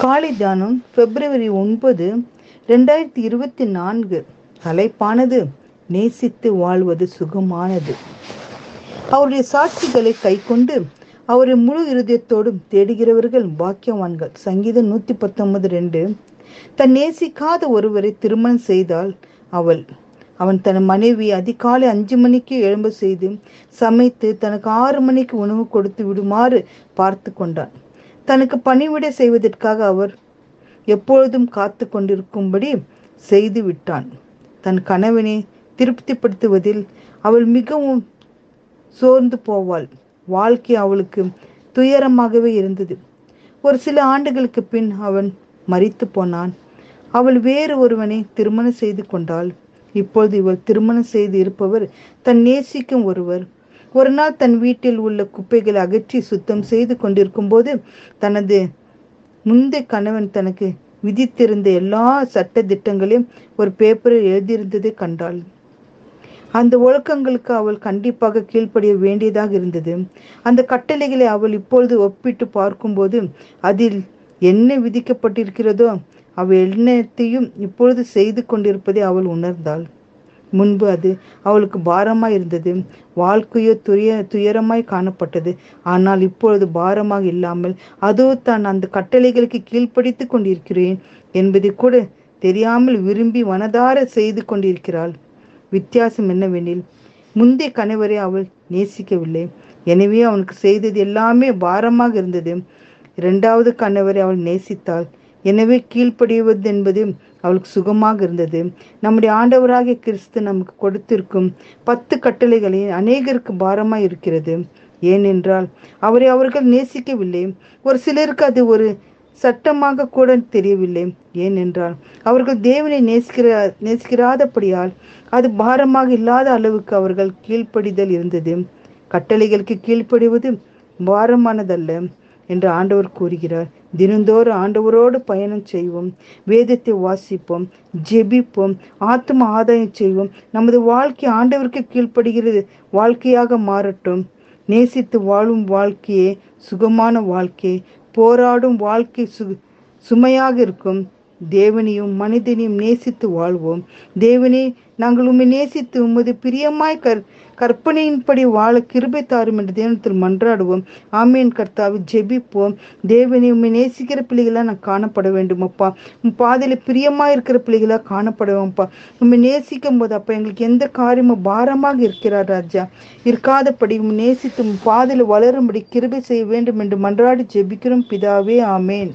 காலை தியானம் பிப்ரவரி ஒன்பது ரெண்டாயிரத்தி இருபத்தி நான்கு. தலைப்பானது நேசித்து வாழ்வது சுகமானது. அவருடைய சாட்சிகளை கைக்கொண்டு அவரை முழு இருதயத்தோடும் தேடுகிறவர்கள் பாக்கியவான்கள். சங்கீதம் நூத்தி பத்தொன்பது ரெண்டு. தன் நேசிக்காத ஒருவரை திருமணம் செய்தால் அவள் அவன் தன் மனைவி அதிகாலை அஞ்சு மணிக்கு எழும்ப செய்து சமைத்து தனக்கு ஆறு மணிக்கு உணவு கொடுத்து விடுமாறு பார்த்து கொண்டான். தனக்கு பணிவிடை செய்வதற்காக அவர் எப்பொழுதும் காத்து கொண்டிருக்கும்படி செய்து விட்டான். தன் கணவனை திருப்திப்படுத்துவதில் அவள் மிகவும் சோர்ந்து போவாள். வாழ்க்கை அவளுக்கு துயரமாகவே இருந்தது. ஒரு சில ஆண்டுகளுக்கு பின் அவன் மறித்து போனான். அவள் வேறு ஒருவனை திருமணம் செய்து கொண்டாள். இப்பொழுது இவள் திருமணம் செய்து இருப்பவர் தன் நேசிக்கும் ஒருவர். ஒரு நாள் தன் வீட்டில் உள்ள குப்பைகளை அகற்றி சுத்தம் செய்து கொண்டிருக்கும் போது தனது முந்தைய கணவன் தனக்கு விதித்திருந்த எல்லா சட்ட திட்டங்களையும் ஒரு பேப்பரில் எழுதியிருந்ததை கண்டாள். அந்த ஒழுக்கங்களுக்கு அவள் கண்டிப்பாக கீழ்ப்படிய வேண்டியதாக இருந்தது. அந்த கட்டளைகளை அவள் இப்பொழுது ஒப்பிட்டு பார்க்கும்போது அதில் என்ன விதிக்கப்பட்டிருக்கிறதோ அவள் எண்ணத்தையும் இப்பொழுது செய்து கொண்டிருப்பதை அவள் உணர்ந்தாள். முன்பு அது அவளுக்கு பாரமாய் இருந்தது. வாழ்க்கையோ துய துயரமாய் காணப்பட்டது. ஆனால் இப்பொழுது பாரமாக இல்லாமல் அதோ தான் அந்த கட்டளைகளுக்கு கீழ்ப்படித்து கொண்டிருக்கிறேன் என்பதை கூட தெரியாமல் விரும்பி மனதார செய்து கொண்டிருக்கிறாள். வித்தியாசம் என்னவெனில் முந்தைய கணவரை அவள் நேசிக்கவில்லை. எனவே அவனுக்கு செய்தது எல்லாமே பாரமாக இருந்தது. இரண்டாவது கணவரை அவள் நேசித்தாள். எனவே கீழ்ப்படிவது என்பது அவளுக்கு சுகமாக இருந்தது. நம்முடைய ஆண்டவராகிய கிறிஸ்து நமக்கு கொடுத்திருக்கும் பத்து கட்டளைகளை அநேகருக்கு பாரமாய் இருக்கிறது. ஏனென்றால் அவரை அவர்கள் நேசிக்கவில்லை. ஒரு சிலருக்கு அது ஒரு சட்டமாக கூட தெரியவில்லை. ஏனென்றால் அவர்கள் தேவனை நேசிக்கிற நேசிக்கிறாதபடியால் அது பாரமாக இல்லாத அளவுக்கு அவர்கள் கீழ்ப்படிதல் இருந்தது. கட்டளைகளுக்கு கீழ்ப்படிவது பாரமானதல்ல. என்று ஆண்டவர் கூறுகிறார். தினந்தோறும் ஆண்டவரோடு பயணம் செய்வோம் வேதத்தை வாசிப்போம் ஜெபிப்போம் ஆத்ம ஆதாயம் செய்வோம். நமது வாழ்க்கை ஆண்டவருக்கு கீழ்ப்படுகிறது வாழ்க்கையாக மாறட்டும். நேசித்து வாழும் வாழ்க்கையே சுகமான வாழ்க்கை போராடும் வாழ்க்கை சு சுமையாக இருக்கும். தேவனையும் மனிதனையும் நேசித்து வாழ்வோம். தேவனே நாங்கள் உண்மை நேசித்து உமது பிரியமாய் கற் கற்பனையின்படி வாழ கிருபை தாரும் என்று தேவனத்தில் மன்றாடுவோம். ஆமீன் கர்த்தாவை ஜெபிப்போம். தேவனை உண்மை நேசிக்கிற பிள்ளைகளாக நான் காணப்பட வேண்டும் அப்பா. உன் பாதையில் பிரியமாக இருக்கிற பிள்ளைகளாக காணப்படுவோம்ப்பா உண்மை நேசிக்கும் போது அப்பா எங்களுக்கு எந்த காரியமும் பாரமாக இருக்கிறார் ராஜா. இருக்காதபடி உண்மை நேசித்து உன் பாதையில் வளரும்படி கிருபை செய்ய வேண்டும் என்று மன்றாடி ஜெபிக்கிறோம். பிதாவே ஆமேன்.